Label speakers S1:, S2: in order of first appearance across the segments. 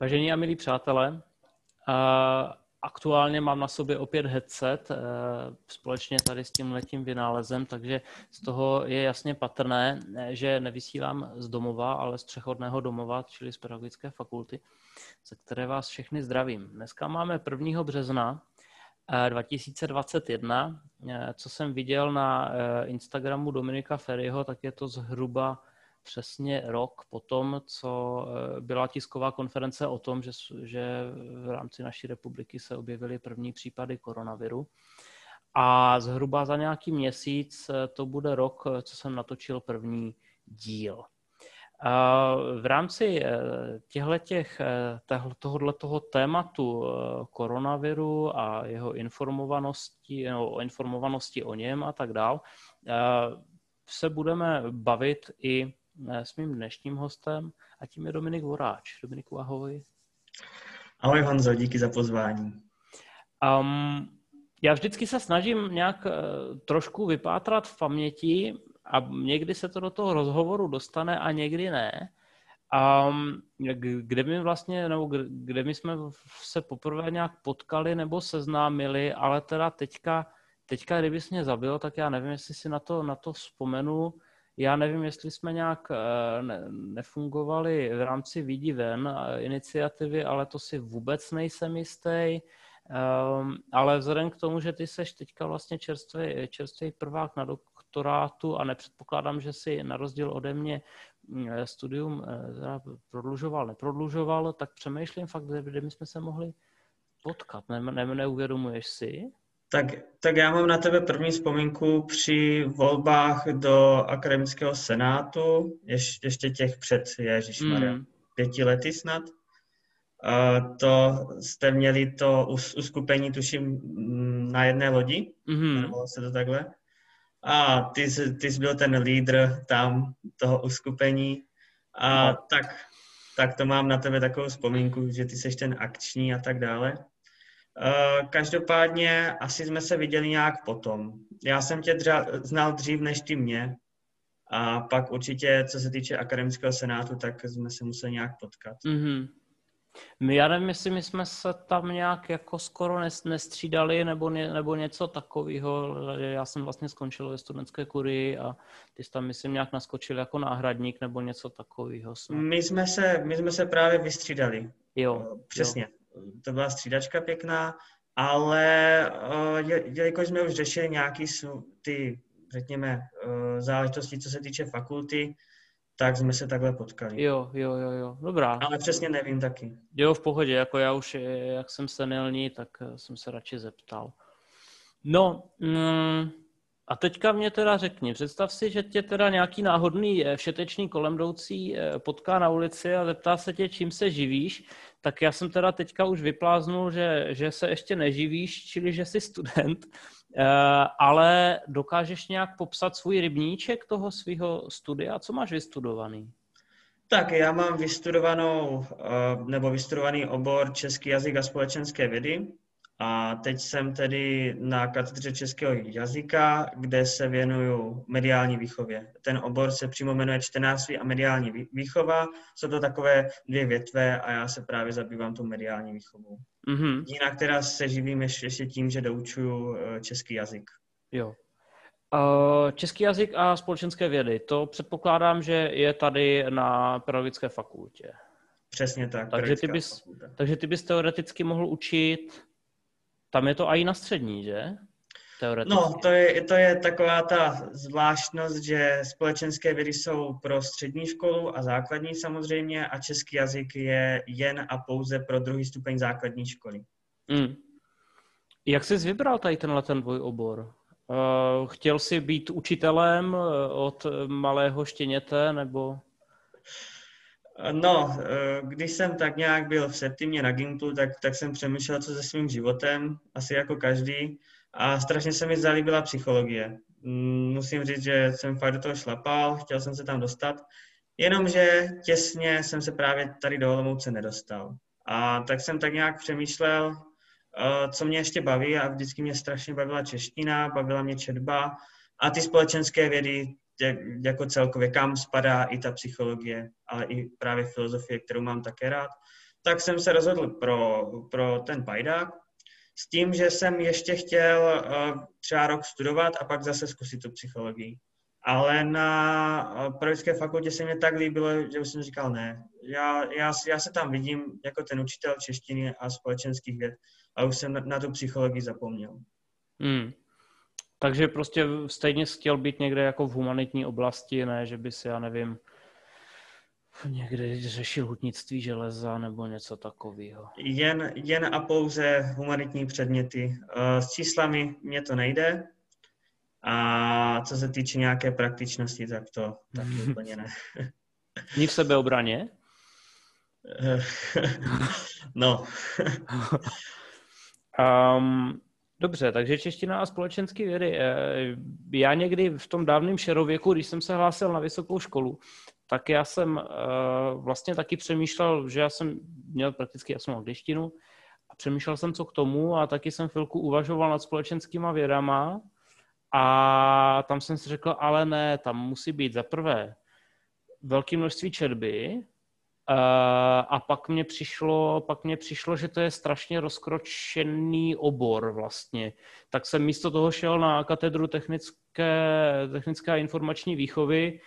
S1: Vážení a milí přátelé, aktuálně mám na sobě opět headset eh, společně tady s tím letím vynálezem, takže z toho je jasně patrné, eh, že nevysílám z domova, ale z přechodného domova, čili z pedagogické fakulty, ze které vás všechny zdravím. Dneska máme 1. března 2021. Eh, co jsem viděl na Instagramu Dominika Ferryho, tak je to zhruba přesně rok po tom, co eh, byla tisková konference o tom, že, že v rámci naší republiky se objevily první případy koronaviru. A zhruba za nějaký měsíc eh, to bude rok, eh, co jsem natočil první díl. V rámci tohoto toho tématu koronaviru a jeho informovanosti, no, informovanosti o něm a tak dál, se budeme bavit i s mým dnešním hostem a tím je Dominik Voráč. Dominiku, ahoj.
S2: Ahoj Honzo, díky za pozvání.
S1: Um, já vždycky se snažím nějak uh, trošku vypátrat v paměti a někdy se to do toho rozhovoru dostane a někdy ne. Um, kde my vlastně, nebo kde my jsme se poprvé nějak potkali nebo seznámili, ale teda teďka, teďka kdybys mě zabil, tak já nevím, jestli si na to, na to vzpomenu. Já nevím, jestli jsme nějak eh, ne, nefungovali v rámci Vidí ven eh, iniciativy, ale to si vůbec nejsem jistý. Um, ale vzhledem k tomu, že ty seš teďka vlastně čerstvý, čerstvý prvák na doktorátu a nepředpokládám, že si na rozdíl ode mě mm, studium prodlužoval, neprodlužoval, tak přemýšlím fakt, kde jsme se mohli potkat. Ne, ne, neuvědomuješ si?
S2: Tak, tak já mám na tebe první vzpomínku při volbách do akademického senátu, ješ, ještě těch před, ježišmarja, mm. pěti lety snad. A to jste měli to uskupení, tuším, mm, na jedné lodi, mm. se to takhle. A ty, ty jsi byl ten lídr tam toho uskupení. A no. tak, tak to mám na tebe takovou vzpomínku, že ty jsi ten akční a tak dále. Eh, každopádně asi jsme se viděli nějak potom. Já jsem tě dřa, znal dřív než ty mě a pak určitě, co se týče akademického senátu, tak jsme se museli nějak potkat. Mm-hmm.
S1: My, já nevím, jestli my jsme se tam nějak jako skoro nestřídali nebo, ně, nebo něco takového. Já jsem vlastně skončil ve studentské kurii a ty jsi tam, myslím, nějak naskočil jako náhradník nebo něco takového.
S2: My jsme se, my jsme se právě vystřídali. Jo. Přesně. Jo to byla střídačka pěkná, ale uh, jelikož jsme už řešili nějaký ty, řekněme, uh, záležitosti, co se týče fakulty, tak jsme se takhle potkali.
S1: Jo, jo, jo, jo, dobrá.
S2: Ale přesně nevím taky.
S1: Jo, v pohodě, jako já už, jak jsem senilní, tak jsem se radši zeptal. No, mm, a teďka mě teda řekni, představ si, že tě teda nějaký náhodný eh, všetečný kolemdoucí eh, potká na ulici a zeptá se tě, čím se živíš, tak já jsem teda teďka už vypláznul, že, že se ještě neživíš, čili že jsi student, eh, ale dokážeš nějak popsat svůj rybníček toho svého studia? Co máš vystudovaný?
S2: Tak já mám vystudovanou, nebo vystudovaný obor český jazyk a společenské vědy a teď jsem tedy na katedře českého jazyka, kde se věnuju mediální výchově. Ten obor se přímo jmenuje čtenářství a mediální výchova. Jsou to takové dvě větve a já se právě zabývám tou mediální výchovou. Mm-hmm. Jinak teda se živím ještě tím, že doučuju eh, český jazyk.
S1: Jo. Český jazyk a společenské vědy, to předpokládám, že je tady na pedagogické fakultě.
S2: Přesně tak.
S1: Takže ty, bys, takže ty bys teoreticky mohl učit tam je to i na střední, že?
S2: Teoreticky. No, to je, to je taková ta zvláštnost, že společenské vědy jsou pro střední školu a základní samozřejmě a český jazyk je jen a pouze pro druhý stupeň základní školy. Mm.
S1: Jak jsi vybral tady tenhle ten tvůj obor? Uh, chtěl jsi být učitelem eh, od malého štěněte, nebo?
S2: No, eh, když jsem tak nějak byl v septimě na Gimplu, tak, tak jsem přemýšlel, co se svým životem, asi jako každý. A strašně se mi zalíbila psychologie. Mm, musím říct, že jsem fakt do toho šlapal, chtěl jsem se tam dostat, jenomže těsně jsem se právě tady do Olomouce nedostal. A tak jsem tak nějak přemýšlel, eh, co mě ještě baví a vždycky mě strašně bavila čeština, bavila mě četba a ty společenské vědy, jako celkově, kam spadá i ta psychologie, ale i právě filozofie, kterou mám také rád. tak jsem se rozhodl pro, pro ten pajdák s tím, že jsem ještě chtěl uh, třeba rok studovat a pak zase zkusit tu psychologii. Ale na uh, pedagogické fakultě se mě tak líbilo, že už jsem říkal ne. Já, já, já se tam vidím jako ten učitel češtiny a společenských věd a už jsem na, na tu psychologii zapomněl.
S1: Hmm. Takže prostě stejně chtěl být někde jako v humanitní oblasti, ne, že by si, já nevím, někde řešil hutnictví železa nebo něco takového.
S2: Jen, jen a pouze humanitní předměty. Eh, s číslami mě to nejde. A co se týče nějaké praktičnosti, tak to, tak to úplně ne.
S1: Ní v sebeobraně?
S2: no.
S1: um, Dobře, takže čeština a společenské vědy. Eh, já někdy v tom dávném šerověku, když jsem se hlásil na vysokou školu, tak já jsem eh, vlastně taky přemýšlel, že já jsem měl prakticky jasnou angličtinu a přemýšlel jsem, co k tomu a taky jsem chvilku uvažoval nad společenskýma vědama a tam jsem si řekl, ale ne, tam musí být za prvé velké množství četby, a pak mě přišlo, pak mě přišlo, že to je strašně rozkročený obor vlastně. Tak jsem místo toho šel na katedru technické, technické a informační výchovy,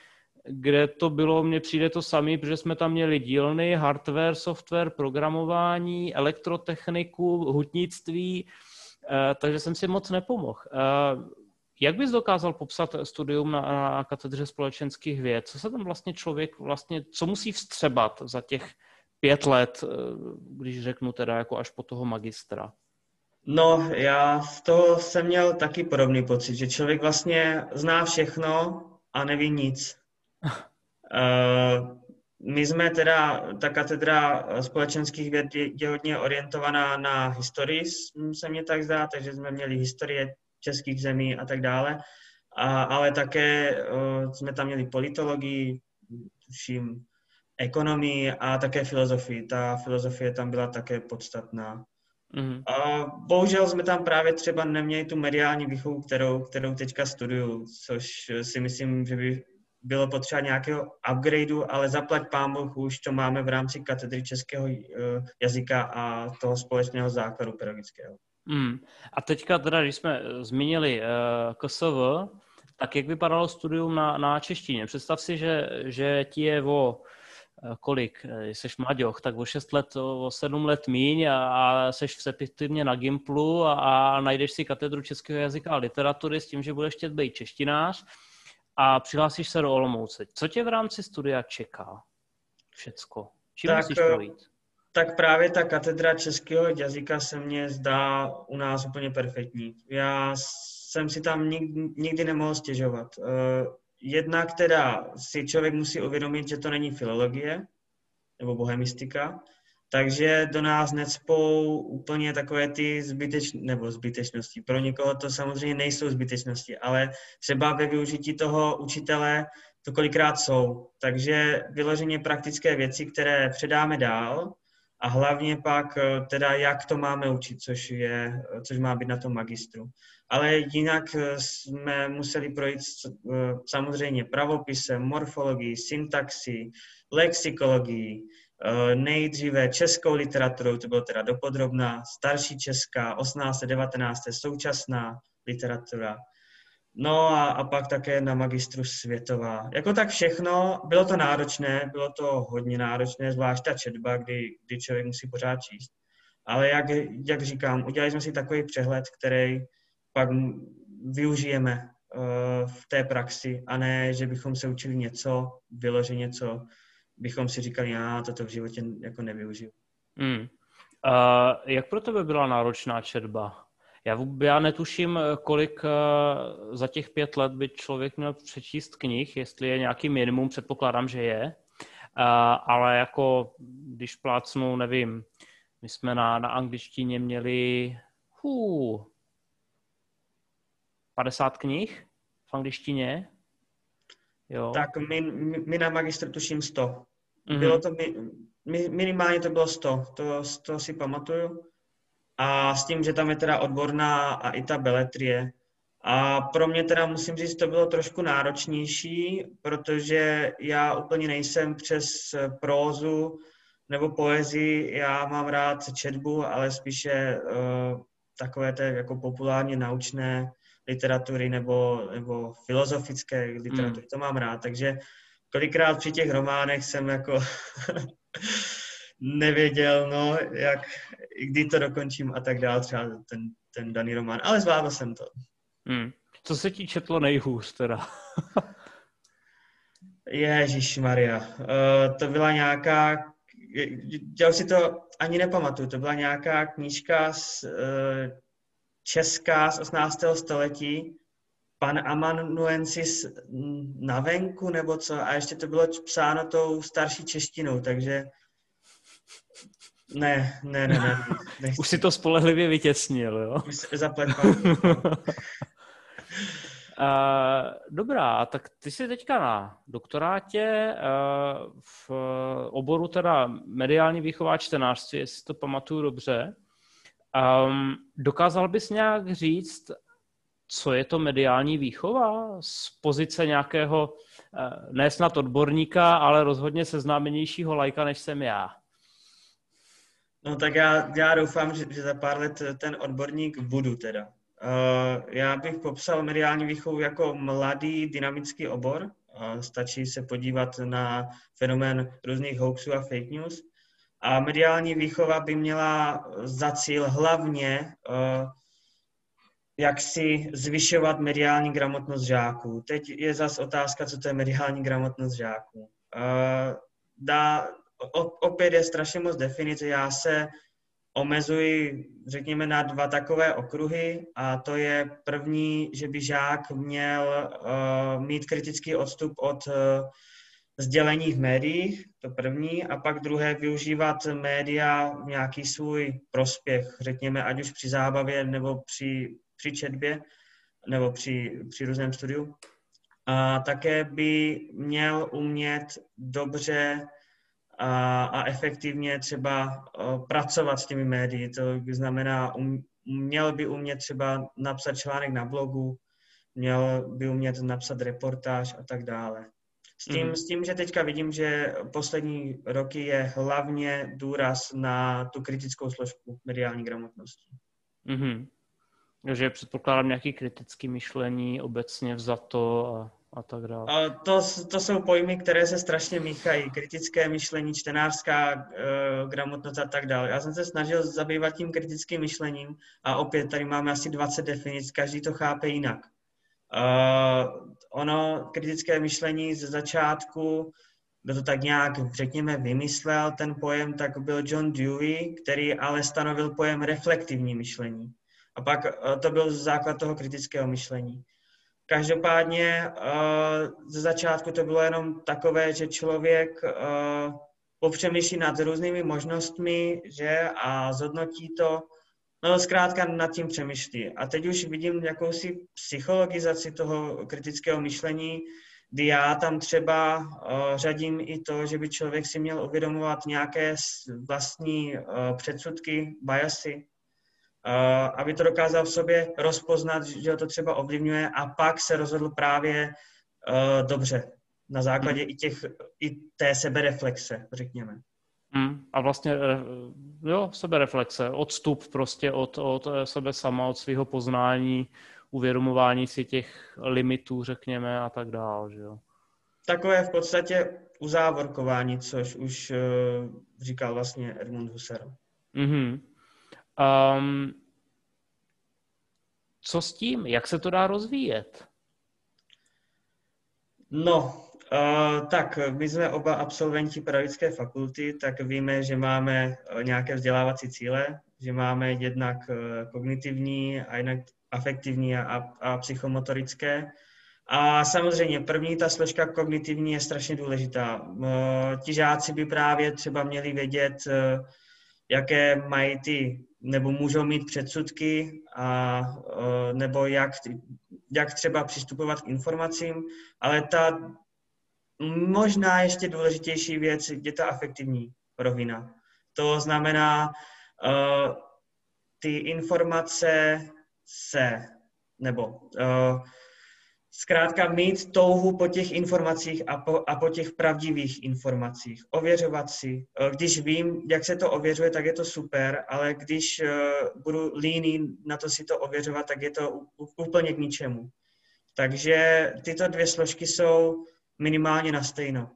S1: kde to bylo, mně přijde to samé, protože jsme tam měli dílny, hardware, software, programování, elektrotechniku, hutnictví, eh, takže jsem si moc nepomohl. Eh, jak bys dokázal popsat studium na, na katedře společenských věd? Co se tam vlastně člověk vlastně, co musí vstřebat za těch pět let, eh, když řeknu teda jako až po toho magistra?
S2: No, já z toho jsem měl taky podobný pocit, že člověk vlastně zná všechno a neví nic. uh, my jsme teda, ta katedra společenských věd je, je hodně orientovaná na historii, se mě tak zdá, takže jsme měli historie českých zemí a tak dále. A, ale také uh, jsme tam měli politologii, vším ekonomii a také filozofii. Ta filozofie tam byla také podstatná. Mm-hmm. A bohužel jsme tam právě třeba neměli tu mediální výchovu, kterou, kterou teďka studuju, což si myslím, že by bylo potřeba nějakého upgradeu, ale zaplať pán Boh už to máme v rámci katedry českého uh, jazyka a toho společného základu pedagogického.
S1: Hmm. A teďka teda, když jsme eh, zmínili uh, KSV, tak jak vypadalo studium na, na češtině? Představ si, že, že ti je o eh, kolik, jsi mladěch, tak o 6 let, o 7 let míň a, a jsi separativně na Gimplu a, a najdeš si katedru českého jazyka a literatury s tím, že budeš chtět být češtinář a přihlásíš se do Olomouce. Co tě v rámci studia čeká? Všecko. Čím tak, musíš projít?
S2: Tak právě ta katedra českého jazyka se mně zdá u nás úplně perfektní. Já jsem si tam nikdy, nikdy nemohl stěžovat. Uh, jednak teda si člověk musí uvědomit, že to není filologie nebo bohemistika, takže do nás necpou úplně takové ty zbyteč, nebo zbytečnosti. Pro někoho to samozřejmě nejsou zbytečnosti, ale třeba ve využití toho učitele to kolikrát jsou. Takže vyloženě praktické věci, které předáme dál, a hlavně pak eh, teda, jak to máme učit, což, je, což má být na tom magistru. Ale jinak eh, jsme museli projít eh, samozřejmě pravopisem, morfologii, syntaxi, lexikologií, nejdříve českou literaturou, to bylo teda dopodrobná, starší česká, 18. 19. současná literatura, No a, a pak také na magistru světová. Jako tak všechno, bylo to náročné, bylo to hodně náročné, zvlášť ta četba, kdy, kdy člověk musí pořád číst. Ale jak, jak říkám, udělali jsme si takový přehled, který pak využijeme uh, v té praxi a ne, že bychom se učili něco, vyložit něco, bychom si říkali, já toto v životě jako nevyužiju. Hmm.
S1: Uh, jak pro tebe byla náročná četba? Já, já netuším, kolik eh, za těch pět let by člověk měl přečíst knih, jestli je nějaký minimum, předpokládám, že je, eh, ale jako když plácnu, nevím, my jsme na, na angličtině měli hů, 50 knih v angličtině.
S2: Jo. Tak my, my na magistru tuším 100. Mm-hmm. Bylo to, mi, minimálně to bylo 100, to, to si pamatuju. A s tím, že tam je teda odborná a i ta beletrie. A pro mě teda musím říct, to bylo trošku náročnější, protože já úplně nejsem přes prózu nebo poezii. Já mám rád četbu, ale spíše uh, takové té jako populárně naučné literatury nebo, nebo filozofické literatury, mm. to mám rád. Takže kolikrát při těch románech jsem jako nevěděl, no, jak, kdy to dokončím a tak dále, třeba ten, ten daný román, ale zvládl jsem to.
S1: Hmm. Co se ti četlo nejhůř teda?
S2: Ježíš Maria, uh, to byla nějaká, já už si to ani nepamatuju, to byla nějaká knížka z, uh, česká z 18. století, pan amanuensis na venku, nebo co, a ještě to bylo psáno tou starší češtinou, takže ne, ne, ne, ne.
S1: Nechci. Už si to spolehlivě vytěsnil, jo?
S2: Už se zapletl.
S1: Uh, dobrá, tak ty jsi teďka na doktorátě uh, v oboru teda mediální výchová čtenářství, jestli to pamatuju dobře. Um, dokázal bys nějak říct, co je to mediální výchova z pozice nějakého, uh, ne snad odborníka, ale rozhodně seznámenějšího lajka, než jsem já?
S2: No tak já, já doufám, že, že za pár let ten odborník budu teda. Uh, já bych popsal mediální výchovu jako mladý dynamický obor. Uh, stačí se podívat na fenomén různých hoaxů a fake news. A mediální výchova by měla za cíl hlavně uh, jak si zvyšovat mediální gramotnost žáků. Teď je zase otázka, co to je mediální gramotnost žáků. Uh, dá, opět je strašně moc definice. Já se omezuji, řekněme, na dva takové okruhy a to je první, že by žák měl uh, mít kritický odstup od uh, sdělení v médiích, to první, a pak druhé využívat média v nějaký svůj prospěch, řekněme, ať už při zábavě nebo při, při četbě nebo při, při různém studiu. A také by měl umět dobře a, a efektivně třeba pracovat s těmi médii. To znamená, um, měl by umět třeba napsat článek na blogu, měl by umět napsat reportáž a tak dále. S tím, mm. s tím, že teďka vidím, že poslední roky je hlavně důraz na tu kritickou složku mediální gramotnosti.
S1: Mm-hmm. Takže předpokládám nějaký kritický myšlení obecně vzato a a tak dále.
S2: A to, to jsou pojmy, které se strašně míchají. Kritické myšlení, čtenářská uh, gramotnost a tak dále. Já jsem se snažil zabývat tím kritickým myšlením a opět tady máme asi 20 definic, každý to chápe jinak. Uh, ono, kritické myšlení ze začátku, kdo to tak nějak, řekněme, vymyslel ten pojem, tak byl John Dewey, který ale stanovil pojem reflektivní myšlení. A pak uh, to byl základ toho kritického myšlení. Každopádně uh, ze začátku to bylo jenom takové, že člověk uh, popřemýšlí nad různými možnostmi, že a zhodnotí to, no zkrátka nad tím přemýšlí. A teď už vidím jakousi psychologizaci toho kritického myšlení, kdy já tam třeba uh, řadím i to, že by člověk si měl uvědomovat nějaké vlastní uh, předsudky, biasy, Eh, aby to dokázal v sobě rozpoznat, že ho to třeba ovlivňuje a pak se rozhodl právě uh, dobře na základě hmm. i, těch, i té sebereflexe, řekněme.
S1: Hmm. A vlastně, eh, jo, sebereflexe, odstup prostě od, od sebe sama, od svého poznání, uvědomování si těch limitů, řekněme, a tak dále, že jo.
S2: Takové v podstatě uzávorkování, což už uh, říkal vlastně Edmund Husserl. Mm-hmm. Um,
S1: co s tím? Jak se to dá rozvíjet?
S2: No, uh, tak my jsme oba absolventi pedagogické fakulty, tak víme, že máme uh, nějaké vzdělávací cíle, že máme jednak uh, kognitivní a jednak afektivní a, a psychomotorické. A samozřejmě první ta složka kognitivní je strašně důležitá. Ti žáci by právě třeba měli vědět, jaké mají ty nebo můžou mít předsudky, a, nebo jak, jak třeba přistupovat k informacím, ale ta možná ještě důležitější věc je ta afektivní rovina. To znamená, uh, ty informace se, nebo uh, zkrátka mít touhu po těch informacích a po, a po těch pravdivých informacích. Ověřovat si. Eh, když vím, jak se to ověřuje, tak je to super, ale když uh, budu líný na to si to ověřovat, tak je to úplně k ničemu. Takže tyto dvě složky jsou minimálně na stejno.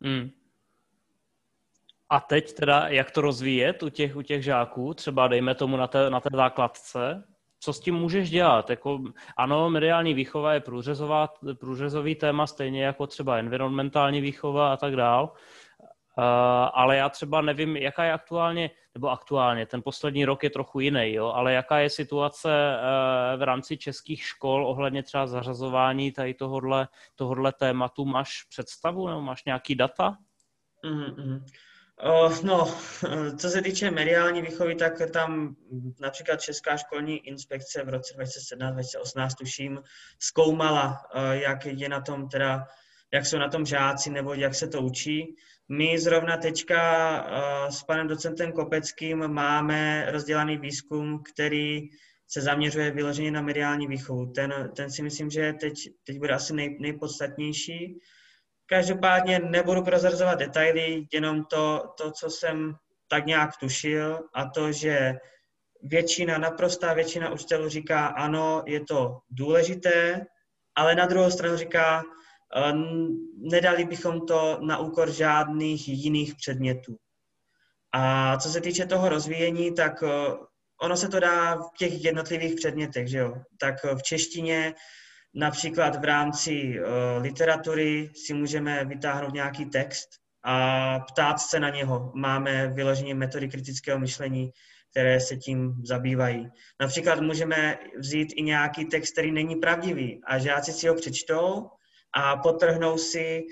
S1: Hmm. A teď teda, jak to rozvíjet u těch, u těch žáků, třeba dejme tomu na té, na té základce, co s tím můžeš dělat? Jako, ano, mediální výchova je průřezová, průřezový téma, stejně jako třeba environmentální výchova a tak dál. Uh, ale já třeba nevím, jaká je aktuálně, nebo aktuálně, ten poslední rok je trochu jiný, jo, ale jaká je situace uh, v rámci českých škol ohledně třeba zařazování tady tohodle, tohodle tématu. Máš představu nebo máš nějaký data?
S2: Mm-hmm. Uh, no, co se týče mediální výchovy, tak tam například Česká školní inspekce v roce 2017-2018, tuším, zkoumala, uh, jak je na tom teda, jak jsou na tom žáci nebo jak se to učí. My zrovna teďka uh, s panem docentem Kopeckým máme rozdělaný výzkum, který se zaměřuje vyloženě na mediální výchovu. Ten, ten si myslím, že teď, teď bude asi nej, nejpodstatnější. Každopádně nebudu prozrazovat detaily, jenom to, to, co jsem tak nějak tušil a to, že většina, naprostá většina učitelů říká, ano, je to důležité, ale na druhou stranu říká, eh, nedali bychom to na úkor žádných jiných předmětů. A co se týče toho rozvíjení, tak eh, ono se to dá v těch jednotlivých předmětech, že jo? Tak v češtině Například v rámci uh, literatury si můžeme vytáhnout nějaký text a ptát se na něho. Máme vyloženě metody kritického myšlení, které se tím zabývají. Například můžeme vzít i nějaký text, který není pravdivý a žáci si ho přečtou a potrhnou si,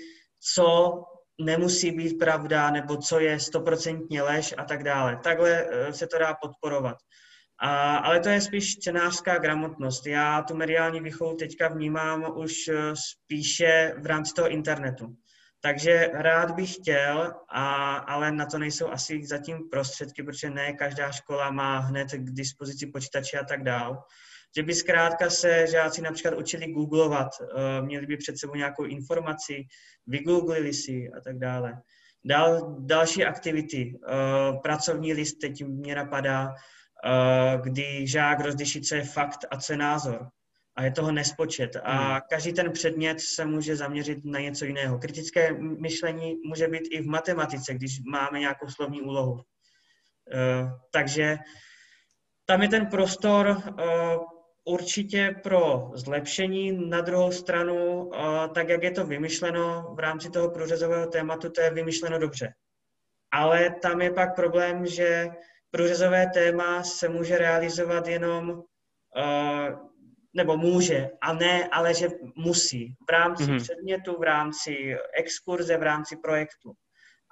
S2: co nemusí být pravda, nebo co je stoprocentně lež a tak dále. Takhle eh, se to dá podporovat. A, ale to je spíš čtenářská gramotnost. Já tu mediální výchovu teďka vnímám už eh, spíše v rámci toho internetu. Takže rád bych chtěl, a, ale na to nejsou asi zatím prostředky, protože ne každá škola má hned k dispozici počítače a tak dál. Že by zkrátka se žáci například učili googlovat, uh, měli by před sebou nějakou informaci, vygooglili si a tak dále. Dal, další aktivity, uh, pracovní list teď mě napadá, Eh, kdy žák rozliší, co je fakt a co je názor. A je toho nespočet. A hmm. každý ten předmět se může zaměřit na něco jiného. Kritické myšlení může být i v matematice, když máme nějakou slovní úlohu. Eh, takže tam je ten prostor eh, určitě pro zlepšení. Na druhou stranu, tak jak je to vymyšleno v rámci toho průřezového tématu, to je vymyšleno dobře. Ale tam je pak problém, že průřezové téma se může realizovat jenom, uh, nebo může, a ne, ale že musí. V rámci mm-hmm. předmětu, v rámci exkurze, v rámci projektu.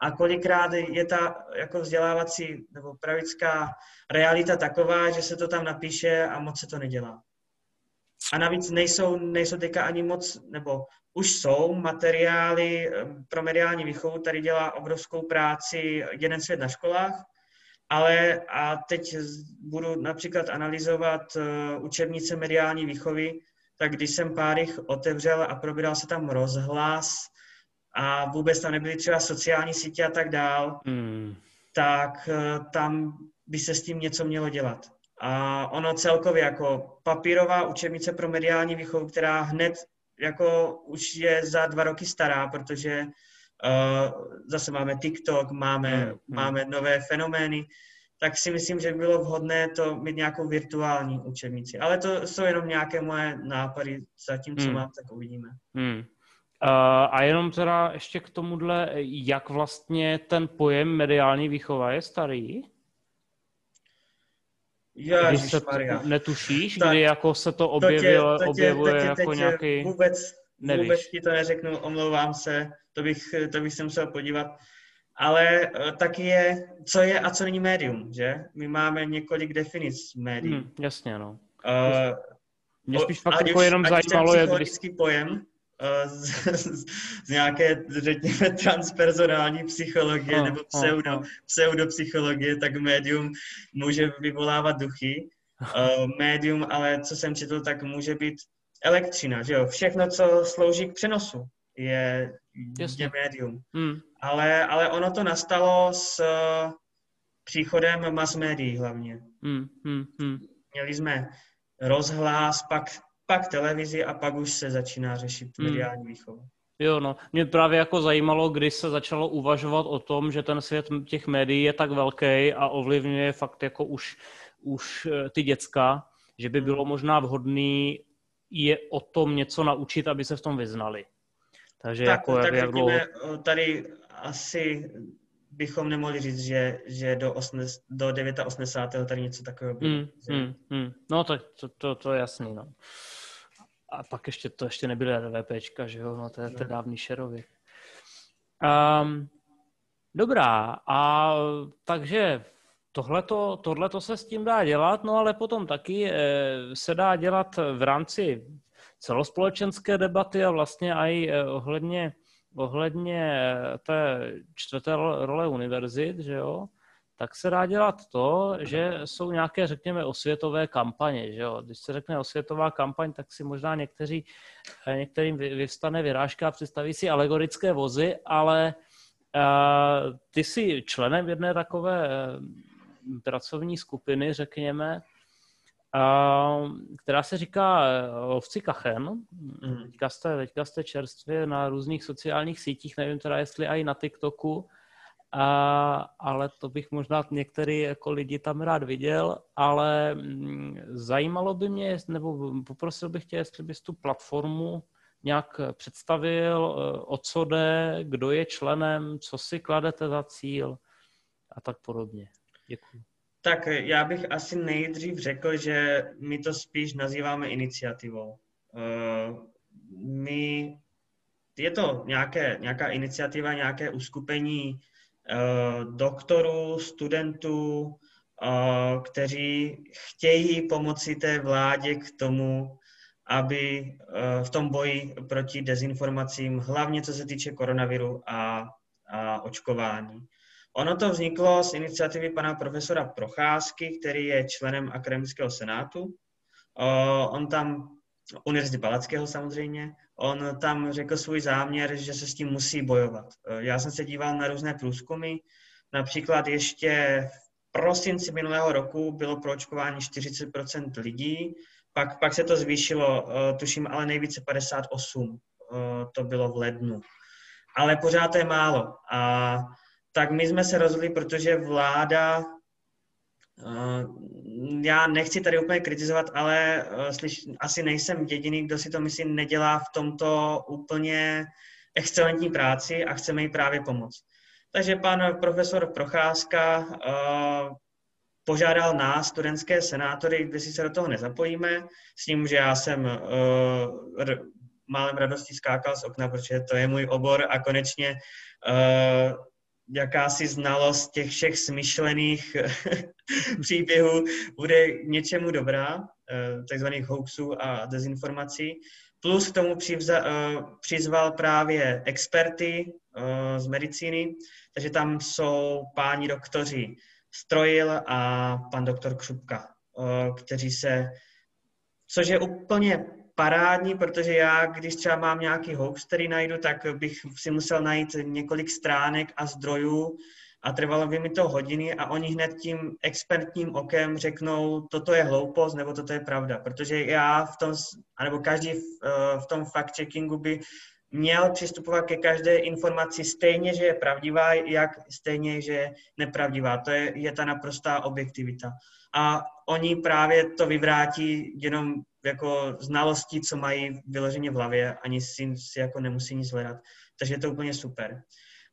S2: A kolikrát je ta jako vzdělávací nebo pravická realita taková, že se to tam napíše a moc se to nedělá. A navíc nejsou, nejsou teďka ani moc, nebo už jsou materiály eh, pro mediální výchovu, tady dělá obrovskou práci jeden svět na školách, ale a teď budu například analyzovat uh, učebnice mediální výchovy, tak když jsem pár jich otevřel a probíral se tam rozhlas a vůbec tam nebyly třeba sociální sítě a tak dál, hmm. tak uh, tam by se s tím něco mělo dělat. A ono celkově jako papírová učebnice pro mediální výchovu, která hned jako už je za dva roky stará, protože zase máme TikTok, máme, hmm, hmm. máme nové fenomény, tak si myslím, že by bylo vhodné to mít nějakou virtuální učebnici. Ale to jsou jenom nějaké moje nápady, zatím, co hmm. mám, tak uvidíme. Hmm. Uh,
S1: a jenom teda ještě k tomuhle, jak vlastně ten pojem mediální výchova je starý?
S2: Ježiš, se
S1: netušíš, tak, kdy jako se to objevilo, to tě, to tě, objevuje to tě, jako nějaký...
S2: Vůbec, Nevíš. vůbec ti to neřeknu, omlouvám se, to bych, to bych se musel podívat. Ale eh, taky je, co je a co není médium, že? My máme několik definic médií. Hmm,
S1: jasně, no. Uh, Mě spíš fakt jako jenom zajímalo,
S2: je... Když... pojem uh, z, z, z nějaké, řekněme, transpersonální psychologie uh, nebo pseudo, uh. pseudopsychologie, tak médium může vyvolávat duchy. Uh, médium, ale co jsem četl, tak může být elektřina, že jo, všechno, co slouží k přenosu, je, je médium. Hmm. Ale, ale ono to nastalo s příchodem mass médií hlavně. Hmm. Hmm. Hmm. Měli jsme rozhlas, pak, pak televizi a pak už se začíná řešit hmm. mediální výchova.
S1: Jo, no. Mě právě jako zajímalo, kdy se začalo uvažovat o tom, že ten svět těch médií je tak velký a ovlivňuje fakt jako už, už eh, ty děcka, že by bylo možná vhodné je o tom něco naučit, aby se v tom vyznali.
S2: Takže tak, jako tak jak, dlouho... tady asi bychom nemohli říct, že, že do, osnes, do 89. tady něco takového bylo. Mm, mm,
S1: mm. No tak to, to, to je jasný, no. A pak ještě to ještě nebyly RVPčka, že jo, no to je, to no. dávný šerověk. Um, dobrá, a takže tohleto, tohleto se s tím dá dělat, no ale potom taky eh, se dá dělat v rámci celospolečenské debaty a vlastně i eh, ohledně, ohledně eh, té čtvrté role univerzit, že jo, tak se dá dělat to, že jsou nějaké, řekněme, osvětové kampaně. Že jo? Když se řekne osvětová kampaň, tak si možná někteří, některým vyvstane vyrážka a představí si alegorické vozy, ale uh, ty jsi členem jedné takové pracovní skupiny, řekněme, která se říká eh, Ovci Kachen. Mm. Teďka, jste, teďka jste čerstvě na různých sociálních sítích, nevím teda, jestli i na TikToku, a, ale to bych možná některý jako lidi tam rád viděl, ale mm, zajímalo by mě, nebo poprosil bych tě, jestli bys tu platformu nějak představil, eh, o co jde, kdo je členem, co si kladete za cíl a tak podobně. Děkuji.
S2: Tak já bych asi nejdřív řekl, že my to spíš nazýváme iniciativou. Eh, my, je to nějaké, nějaká iniciativa, nějaké uskupení eh, doktorů, studentů, eh, kteří chtějí pomoci té vládě k tomu, aby v tom boji proti dezinformacím, hlavně co se týče koronaviru a, a očkování. Ono to vzniklo z iniciativy pana profesora Procházky, který je členem akademického senátu. On tam, Univerzity Palackého samozřejmě, on tam řekl svůj záměr, že se s tím musí bojovat. Já jsem se díval na různé průzkumy, například ještě v prosinci minulého roku bylo pro očkování 40% lidí, pak, pak se to zvýšilo, tuším, ale nejvíce 58, to bylo v lednu. Ale pořád to je málo. A tak my jsme se rozhodli, protože vláda, eh, já nechci tady úplně kritizovat, ale eh, slyš, asi nejsem jediný, kdo si to myslím nedělá v tomto úplně excelentní práci a chceme jí právě pomoct. Takže pan profesor Procházka uh, požádal nás, studentské senátory, kde si se do toho nezapojíme, s tím, že já jsem r- málem radostí skákal z okna, protože to je můj obor a konečně jakási znalost těch všech smyšlených příběhů bude něčemu dobrá, eh, takzvaných hoaxů a dezinformací. Plus k tomu přivza, eh, přizval právě experty eh, z medicíny, takže tam jsou páni doktoři Strojil a pan doktor Křupka, kteří se, což je úplně parádní, protože já, když třeba mám nějaký hoax, který najdu, tak bych si musel najít několik stránek a zdrojů a trvalo by mi to hodiny a oni hned tím expertním okem řeknou, toto je hloupost nebo toto je pravda, protože já v tom, anebo každý v, eh, v tom fact-checkingu by měl přistupovat ke každé informaci stejně, že je pravdivá, jak stejně, že je nepravdivá. To je, je ta naprostá objektivita. A oni právě to vyvrátí jenom jako znalostí, co mají vyloženě v hlavě, ani si, si jako nemusí nic hledat. Takže je to úplně super.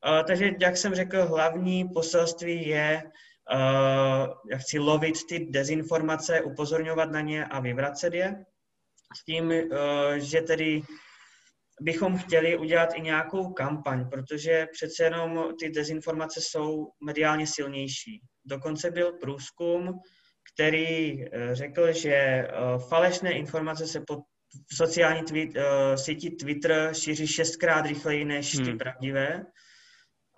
S2: Uh, takže, jak jsem řekl, hlavní poselství je, uh, jak chci lovit ty dezinformace, upozorňovat na ně a vyvracet je. S tím, uh, že tedy bychom chtěli udělat i nějakou kampaň, protože přece jenom ty dezinformace jsou mediálně silnější. Dokonce byl průzkum, který eh, řekl, že eh, falešné informace se po sociální tweet, eh, síti Twitter šíří šestkrát rychleji než ty hmm. pravdivé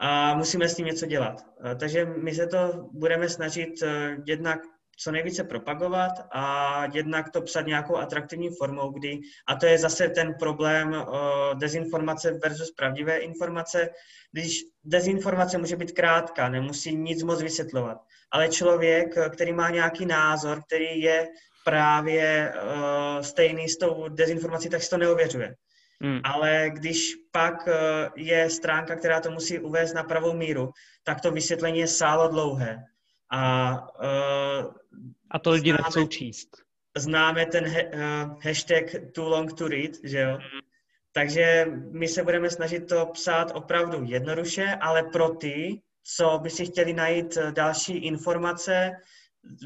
S2: a musíme s tím něco dělat. Takže my se to budeme snažit jednak co nejvíce propagovat a jednak to psat nějakou atraktivní formou, kdy, a to je zase ten problém uh, dezinformace versus pravdivé informace, když dezinformace může být krátká, nemusí nic moc vysvětlovat, ale člověk, který má nějaký názor, který je právě uh, stejný s tou dezinformací, tak si to neuvěřuje. Hmm. Ale když pak je stránka, která to musí uvést na pravou míru, tak to vysvětlení je sálo dlouhé. A, uh,
S1: a to lidi nechcou číst.
S2: Známe ten he, uh, hashtag too long to read, že jo? Hmm. Takže my se budeme snažit to psát opravdu jednoduše, ale pro ty, co by si chtěli najít další informace,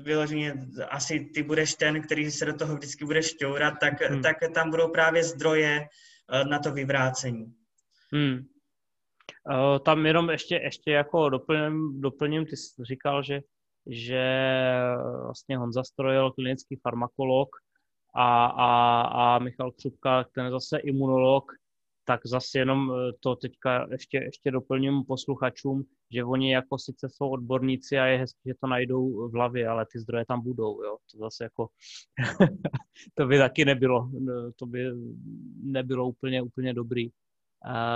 S2: vyloženě asi ty budeš ten, který se do toho vždycky budeš šťourat, tak, hmm. tak tam budou právě zdroje na to vyvrácení. Hmm.
S1: Uh, tam jenom ještě, ještě jako doplním, doplním, ty jsi říkal, že, že vlastně Honza Strojil, klinický farmakolog a, a, a Michal Křupka, ten zase imunolog, tak zase jenom eh, to teďka ještě, ještě doplním posluchačům, že oni jako sice jsou odborníci a je hezké, že to najdou v hlavě, ale ty zdroje tam budou, jo. To zase jako, to by taky nebylo, to by nebylo úplně, úplně dobrý,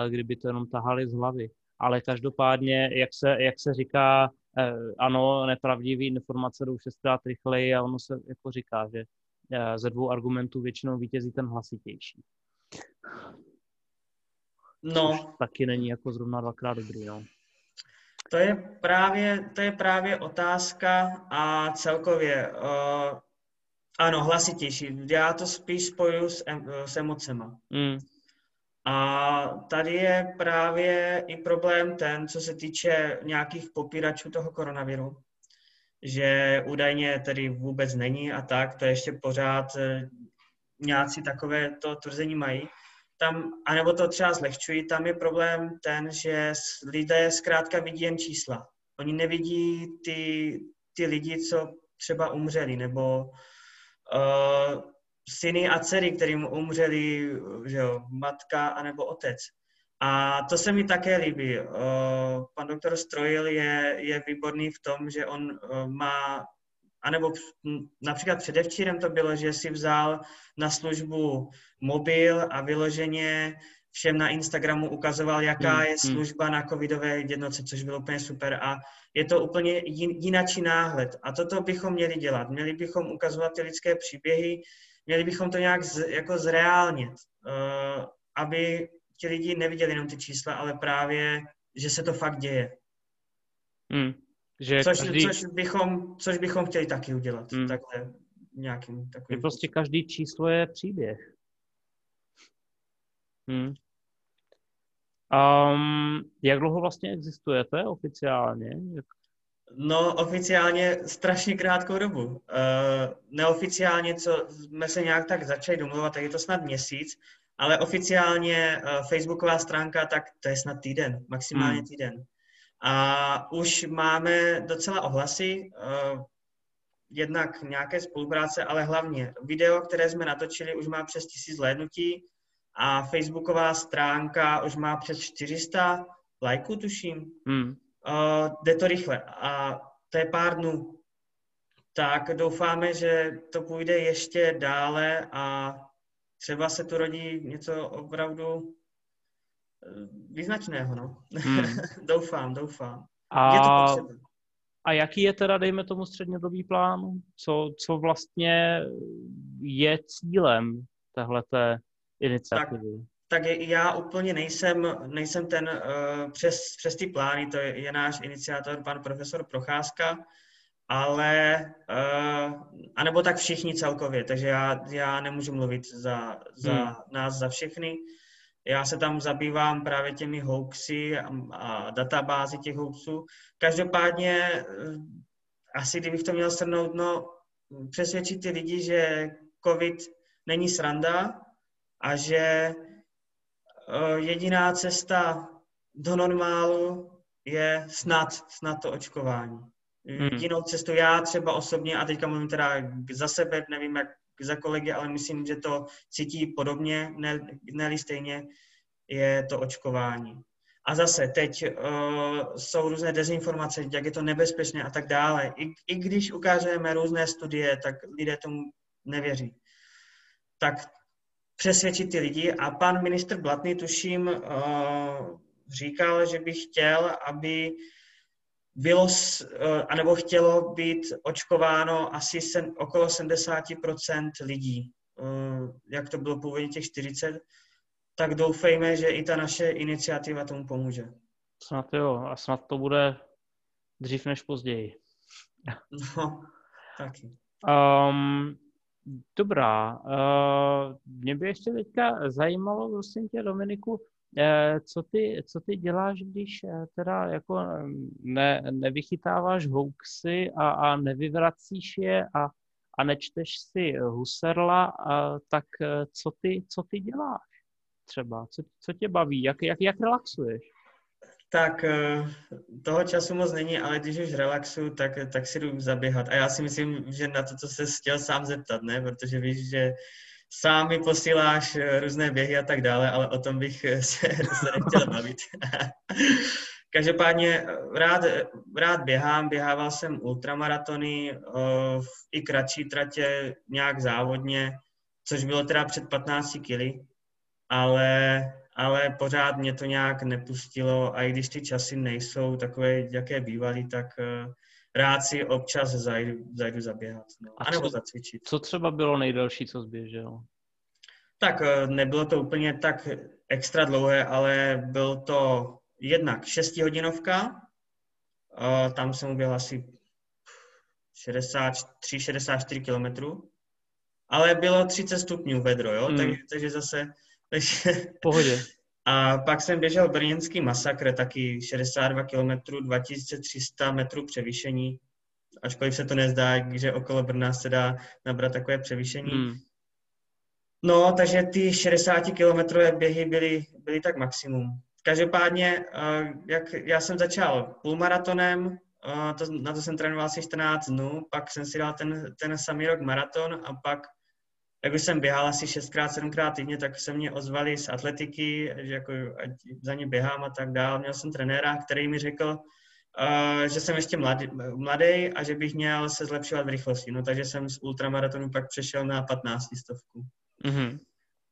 S1: kdyby to jenom tahali z hlavy. Ale každopádně, jak se, jak se říká, eh, ano, nepravdivý informace jdou šestkrát rychleji a ono se jako říká, že eh, ze dvou argumentů většinou vítězí ten hlasitější. No. Což taky není jako zrovna dvakrát dobrý, no.
S2: To je právě, to je právě otázka a celkově, uh, ano, hlasitější. Já to spíš spoju s, s emocema. Mm. A tady je právě i problém ten, co se týče nějakých popíračů toho koronaviru, že údajně tedy vůbec není a tak, to ještě pořád eh, nějací takové to tvrzení mají tam, anebo to třeba zlehčují, tam je problém ten, že lidé zkrátka vidí jen čísla. Oni nevidí ty, ty lidi, co třeba umřeli, nebo uh, syny a dcery, kterým umřeli že jo, matka anebo otec. A to se mi také líbí. Pan doktor Strojil je, je výborný v tom, že on má anebo například předevčírem to bylo, že si vzal na službu mobil a vyloženě všem na Instagramu ukazoval, jaká hmm, je hmm. služba na covidové jednotce, což bylo úplně super a je to úplně jinačí náhled a toto bychom měli dělat. Měli bychom ukazovat ty lidské příběhy, měli bychom to nějak z, jako zreálnit, uh, aby ti lidi neviděli jenom ty čísla, ale právě, že se to fakt děje. Hmm. Že což, každý... což, bychom, což bychom chtěli taky udělat. Hmm. Takhle nějakým takovým...
S1: Prostě každý číslo je příběh. Hmm. Um, jak dlouho vlastně existujete oficiálně? Jak...
S2: No, oficiálně strašně krátkou dobu. Uh, neoficiálně, co jsme se nějak tak začali domluvat, tak je to snad měsíc, ale oficiálně uh, facebooková stránka, tak to je snad týden, maximálně hmm. týden. A už máme docela ohlasy, uh, jednak nějaké spolupráce, ale hlavně video, které jsme natočili, už má přes tisíc zhlédnutí a facebooková stránka už má přes 400 lajků, tuším. Hmm. Uh, jde to rychle a to je pár dnů. Tak doufáme, že to půjde ještě dále a třeba se tu rodí něco opravdu význačného, no. Hmm. doufám, doufám.
S1: A, je to a jaký je teda, dejme tomu, střednědobý plán? Co, co vlastně je cílem téhleté iniciativy?
S2: Tak, tak já úplně nejsem, nejsem ten uh, přes, přes ty plány, to je, je náš iniciátor, pan profesor Procházka, ale, uh, anebo tak všichni celkově, takže já, já nemůžu mluvit za, za hmm. nás, za všechny. Já se tam zabývám právě těmi hoaxy a, a databázy těch hoaxů. Každopádně eh, asi kdybych to měl shrnout, no přesvědčit ty lidi, že covid není sranda a že eh, jediná cesta do normálu je snad, snad to očkování. Hmm. Jedinou cestu já třeba osobně, a teďka mluvím teda za sebe, nevím jak za kolegy, ale myslím, že to cítí podobně, ne, ne stejně, je to očkování. A zase teď uh, jsou různé dezinformace, jak je to nebezpečné a tak dále. I, I když ukážeme různé studie, tak lidé tomu nevěří. Tak přesvědčit ty lidi. A pan ministr Blatný, tuším, uh, říkal, že by chtěl, aby bylo, uh, anebo chtělo být očkováno asi sen, okolo 70% lidí. Uh, jak to bylo původně těch 40, tak doufejme, že i ta naše iniciativa tomu pomůže.
S1: Snad jo, a snad to bude dřív než později.
S2: No, taky.
S1: Um, dobrá, uh, mě by ještě teďka zajímalo, prosím tě, Dominiku, eh, co ty, co ty děláš, když eh, teda jako ne, nevychytáváš hoaxy a, a nevyvracíš je a, a nečteš si Huserla, a, tak co ty, co ty děláš? třeba? Co, co tě baví? Jak, jak, jak relaxuješ?
S2: Tak eh, toho času moc není, ale když už relaxuju, tak, tak si jdu zaběhat. A já si myslím, že na to, co se chtěl sám zeptat, ne? Protože víš, že sám mi posíláš eh, různé běhy a tak dále, ale o tom bych eh, se, se nechtěl bavit. Každopádně rád, rád běhám, běhával jsem ultramaratony, i kratší tratě, nějak závodně, což bylo teda před 15 kily ale, ale pořád mě to nějak nepustilo a i když ty časy nejsou takové, jaké bývaly, tak uh, rád si občas zajdu, zajdu zaběhat. No. A, nebo co, zacvičit.
S1: Co třeba bylo nejdelší, co zběžel?
S2: Tak uh, nebylo to úplně tak extra dlouhé, ale byl to jednak šestihodinovka, uh, tam jsem uběhl asi 63-64 kilometrů, ale bylo 30 stupňů vedro, jo? Hmm. Takže, takže zase
S1: Pohodě.
S2: A pak jsem běžel brněnský masakr, taky 62 km, 2300 metrů převýšení. Ačkoliv se to nezdá, že okolo Brna se dá nabrat takové převýšení. Hmm. No, takže ty 60 kilometrové běhy byly, byly tak maximum. Každopádně, eh, jak já jsem začal půlmaratonem, eh, to, na to jsem trénoval asi 14 dnů, pak jsem si dal ten, ten samý rok maraton a pak jak už jsem běhal asi 6x, 7x týdně, tak se mě ozvali z atletiky, že jako, ať za ně běhám a tak dál. Měl jsem trenéra, který mi řekl, uh, že jsem ještě mladý, mladý a že bych měl se zlepšovat v rychlosti. No takže jsem z ultramaratonu pak přešel na 15 stovku. Mm-hmm.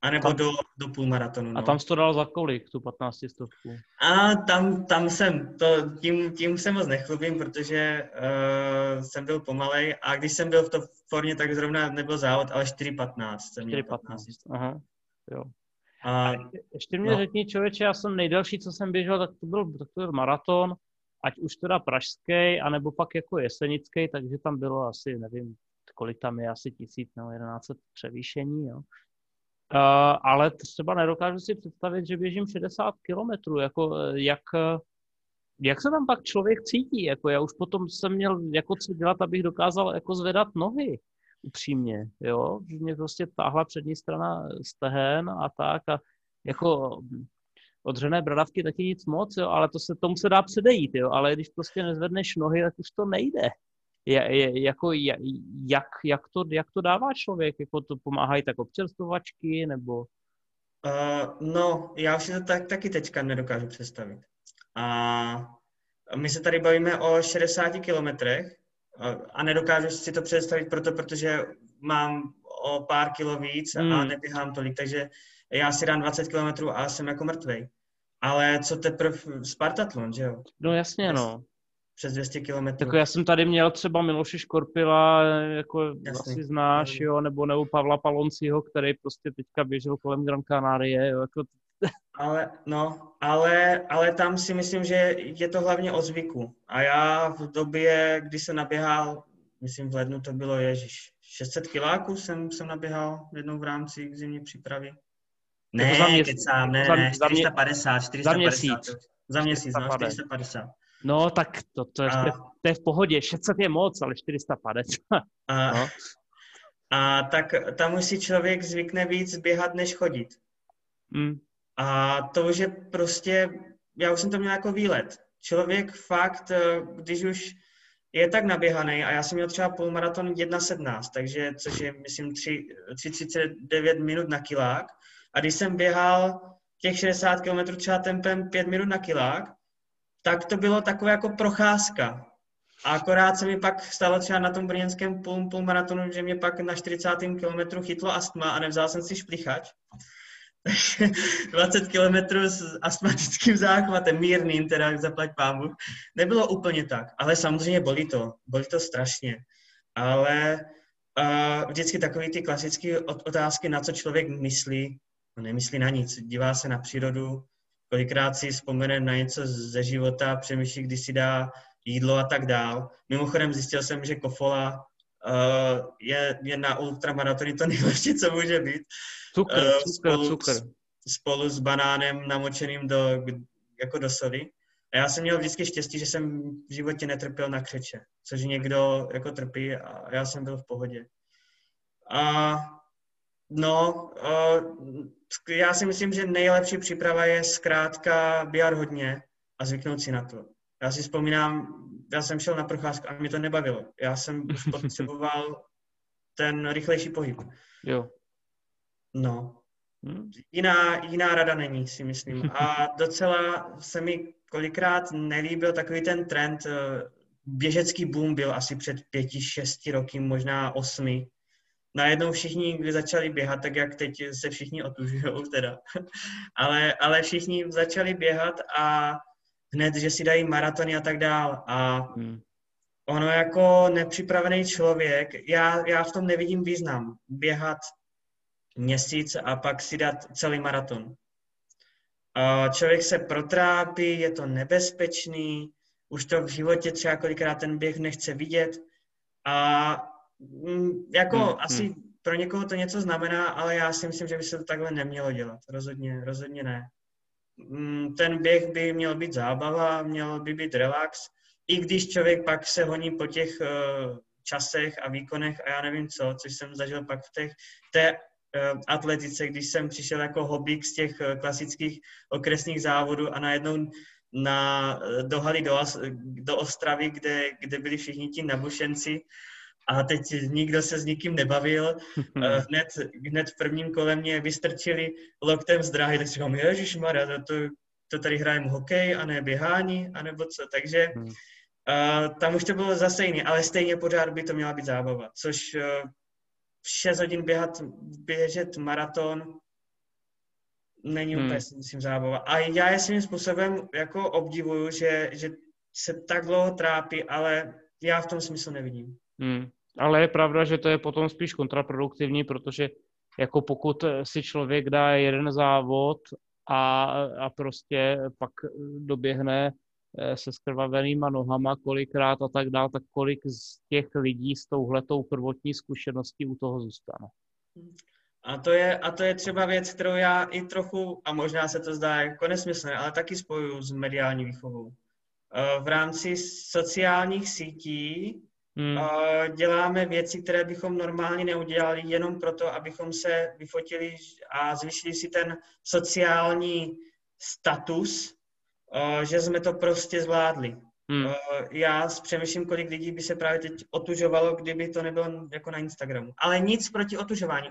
S2: A nebo tam, do, do půlmaratonu. No.
S1: A tam jsi to dal za kolik, tu 15 stovku?
S2: A tam, tam jsem, to, tím, tím se moc nechlubím, protože uh, jsem byl pomalej a když jsem byl v to formě, tak zrovna nebyl závod, ale 4.15 jsem 4.15. Aha,
S1: jo. A, a ještě mě no. řekni, člověče, já jsem nejdelší, co jsem běžel, tak to byl, tak to byl maraton, ať už teda pražský, anebo pak jako jesenický, takže tam bylo asi, nevím, kolik tam je, asi tisíc nebo 11 převýšení, jo. Uh, ale třeba nedokážu si představit, že běžím 60 kilometrů, jako jak, jak se tam pak člověk cítí, jako já už potom jsem měl jako co dělat, abych dokázal jako zvedat nohy, upřímně, jo, že mě prostě táhla přední strana stehen a tak a jako odřené bradavky taky nic moc, jo, ale to se, tomu se dá předejít, jo, ale když prostě nezvedneš nohy, tak už to nejde jako, jak, jak, to, jak to dává člověk? Jako to pomáhají tak občerstvovačky nebo?
S2: Uh, no, já už si to tak, taky teďka nedokážu představit. A my se tady bavíme o 60 kilometrech a nedokážu si to představit proto, protože mám o pár kilo víc hmm. a neběhám tolik, takže já si dám 20 kilometrů a jsem jako mrtvej. Ale co teprve Spartatlon, že jo?
S1: No jasně, no
S2: přes 200 kilometrů.
S1: Jako já jsem tady měl třeba Miloše Škorpila, jako Jasný. asi znáš, jo, nebo, nebo Pavla Palonciho, který prostě teďka běžel kolem Gran Canarie, jo, jako...
S2: Ale, no, ale, ale tam si myslím, že je to hlavně o zvyku. A já v době, kdy jsem naběhal, myslím v lednu to bylo, ježiš, 600 kiláků jsem, jsem naběhal jednou v rámci zimní přípravy. Ne, jako za měsíc, kecám, ne, za, ne, 450, 450. Za měsíc. Za měsíc, no, 450.
S1: No, tak to, to, je, a, to je v pohodě. 600 je moc, ale 450.
S2: A, no. a tak tam už si člověk zvykne víc běhat, než chodit. Mm. A to už je prostě, já už jsem to měl jako výlet. Člověk fakt, eh, když už je tak naběhaný, a já jsem měl třeba půlmaraton 1.17, takže, což je, myslím, 3.39 minut na kilák. A když jsem běhal těch 60 km třeba tempem 5 minut na kilák, tak to bylo takové jako procházka. A akorát se mi pak stalo třeba na tom brněnském půl, půl maratonu, že mě pak na 40. kilometru chytlo astma a nevzal jsem si šplichač. 20 kilometrů s astmatickým záchvatem, mírným, teda zaplať pámu. Nebylo úplně tak, ale samozřejmě bolí to, bolí to strašně. Ale uh, vždycky takový ty klasické otázky, na co člověk myslí, no nemyslí na nic, dívá se na přírodu, kolikrát si vzpomene na něco ze života, přemýšlí, kdy si dá jídlo a tak dál. Mimochodem zjistil jsem, že kofola uh, je, je na ultramaratony to nejlepší, co může být.
S1: Cukr, uh, cukr,
S2: spolu,
S1: cukr.
S2: Spolu s banánem namočeným do, jako do sody. A já jsem měl vždycky štěstí, že jsem v životě netrpěl na křeče, což někdo jako trpí a já jsem byl v pohodě. A no, uh, já si myslím, že nejlepší příprava je zkrátka běhat hodně a zvyknout si na to. Já si vzpomínám, já jsem šel na procházku a mě to nebavilo. Já jsem už potřeboval ten rychlejší pohyb.
S1: Jo.
S2: No. Hmm. Jiná, jiná rada není, si myslím. A docela se mi kolikrát nelíbil takový ten trend, eh, běžecký boom byl asi před pěti, šesti roky, možná osmi. Najednou všichni začali běhat, tak jak teď se všichni otužují teda. ale, ale všichni začali běhat a hned, že si dají maratony a tak dál. A hmm. ono jako nepřipravený člověk, já, já v tom nevidím význam. Běhat měsíc a pak si dát celý maraton. A člověk se protrápí, je to nebezpečný, už to v životě třeba kolikrát ten běh nechce vidět a jako hmm, asi hmm. pro někoho to něco znamená, ale já si myslím, že by se to takhle nemělo dělat. Rozhodně, rozhodně ne. Mm, ten běh by měl být zábava, měl by být relax, i když člověk pak se honí po těch uh, časech a výkonech a já nevím co, což jsem zažil pak v těch, té uh, atletice, když jsem přišel jako hobík z těch uh, klasických okresních závodů a najednou na, do haly do, do Ostravy, kde, kde byli všichni ti nabušenci a teď nikdo se s nikým nebavil. Eh, hned, hned v prvním kole mě vystrčili loktem z dráhy, tak si říkám, ježišmarja, to, to, to tady hrajeme hokej a ne běhání, anebo co. Takže uh, tam už to bylo zase jiný, ale stejně pořád by to měla být zábava, což uh, 6 hodin běhat, běžet maraton není hmm. úplně, myslím, zábava. A já je svým způsobem jako obdivuju, že, že se tak dlouho trápí, ale já v tom smysl nevidím.
S1: Hmm. Ale je pravda, že to je potom spíš kontraproduktivní, protože jako pokud si člověk dá jeden závod a, a prostě pak doběhne eh, se skrvavenýma nohama kolikrát a tak dál, tak kolik z těch lidí s touhletou prvotní zkušeností u toho zůstane.
S2: A to, je, a to je třeba věc, kterou já i trochu, a možná se to zdá jako nesmyslné, ale taky spojuju s mediální výchovou. Eh, v rámci sociálních sítí Hmm. Děláme věci, které bychom normálně neudělali jenom proto, abychom se vyfotili a zvýšili si ten sociální status, že jsme to prostě zvládli. Hmm. Já přemýšlím, kolik lidí by se právě teď otužovalo, kdyby to nebylo jako na Instagramu. Ale nic proti otužování.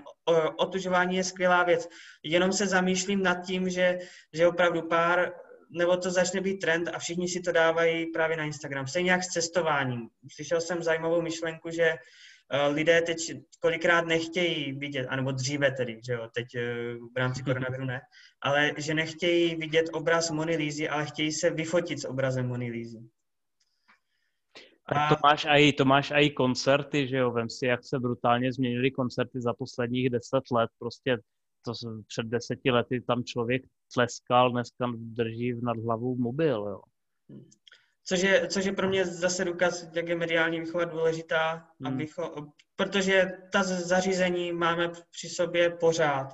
S2: Otužování je skvělá věc. Jenom se zamýšlím nad tím, že, že opravdu pár nebo to začne být trend a všichni si to dávají právě na Instagram. Stejně jak s cestováním. Slyšel jsem zajímavou myšlenku, že eh, lidé teď kolikrát nechtějí vidět, anebo dříve tedy, že jo, teď eh, v rámci koronaviru ne, ale že nechtějí vidět obraz Mony Lízy, ale chtějí se vyfotit s obrazem Mony Lízy.
S1: A to máš i, to máš i koncerty, že jo, vem si, jak se brutálně změnily koncerty za posledních deset let, prostě to před deseti lety tam člověk tleskal, dneska drží nad hlavou mobil, jo.
S2: Což je, což je pro mě zase důkaz, jak je mediální výchova důležitá, hmm. abycho, protože ta zařízení máme při sobě pořád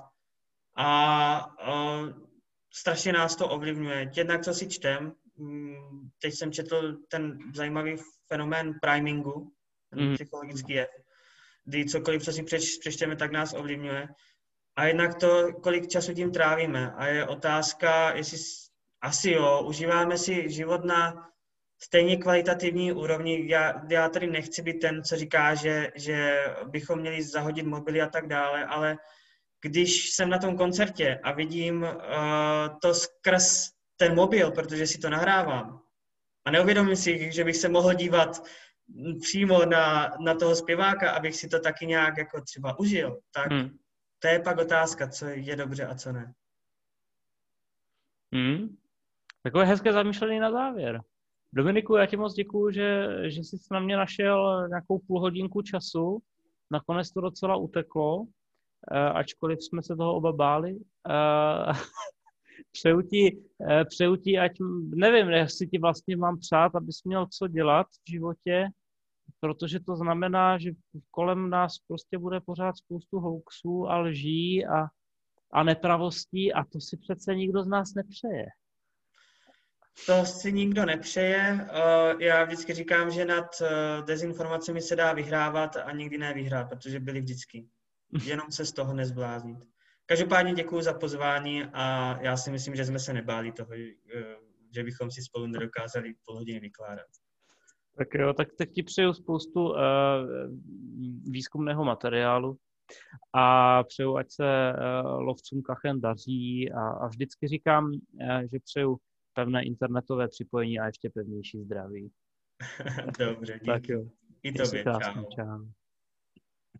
S2: a, a strašně nás to ovlivňuje. Jednak, co si čtem, mm, teď jsem četl ten zajímavý fenomén primingu, ten hmm. psychologický je, kdy cokoliv, co si přeč, přečteme, tak nás ovlivňuje. A jednak to, kolik času tím trávíme. A je otázka, jestli asi jo, užíváme si život na stejně kvalitativní úrovni. Já, já tady nechci být ten, co říká, že, že bychom měli zahodit mobily a tak dále, ale když jsem na tom koncertě a vidím uh, to skrz ten mobil, protože si to nahrávám, a neuvědomím si, že bych se mohl dívat přímo na, na toho zpěváka, abych si to taky nějak jako třeba užil, tak hmm. To je pak otázka, co je dobře a co ne.
S1: Hmm. Takové hezké zamýšlení na závěr. Dominiku, já ti moc děkuju, že, že jsi na mě našel nějakou půl hodinku času. Nakonec to docela uteklo, eh, ačkoliv jsme se toho oba báli. Eh, přeju ti, eh, přeju ti, ať, nevím, jestli ti vlastně mám přát, abys měl co dělat v životě, protože to znamená, že kolem nás prostě bude pořád spoustu hoaxů a lží a, a nepravostí a to si přece nikdo z nás nepřeje.
S2: To si nikdo nepřeje. Eh, já vždycky říkám, že nad eh, dezinformacemi se dá vyhrávat a nikdy ne vyhrát, protože byly vždycky. Jenom se z toho nezbláznit. Každopádně děkuji za pozvání a já si myslím, že jsme se nebáli toho, eh, že bychom si spolu nedokázali půl hodiny vykládat.
S1: Tak jo, tak, tak ti přeju spoustu uh, výzkumného materiálu a přeju, ať se uh, lovcům kachen daří a, a vždycky říkám, uh, že přeju pevné internetové připojení a ještě pevnější zdraví.
S2: Dobře, díky. Tak jo. I tobě, čau. čau.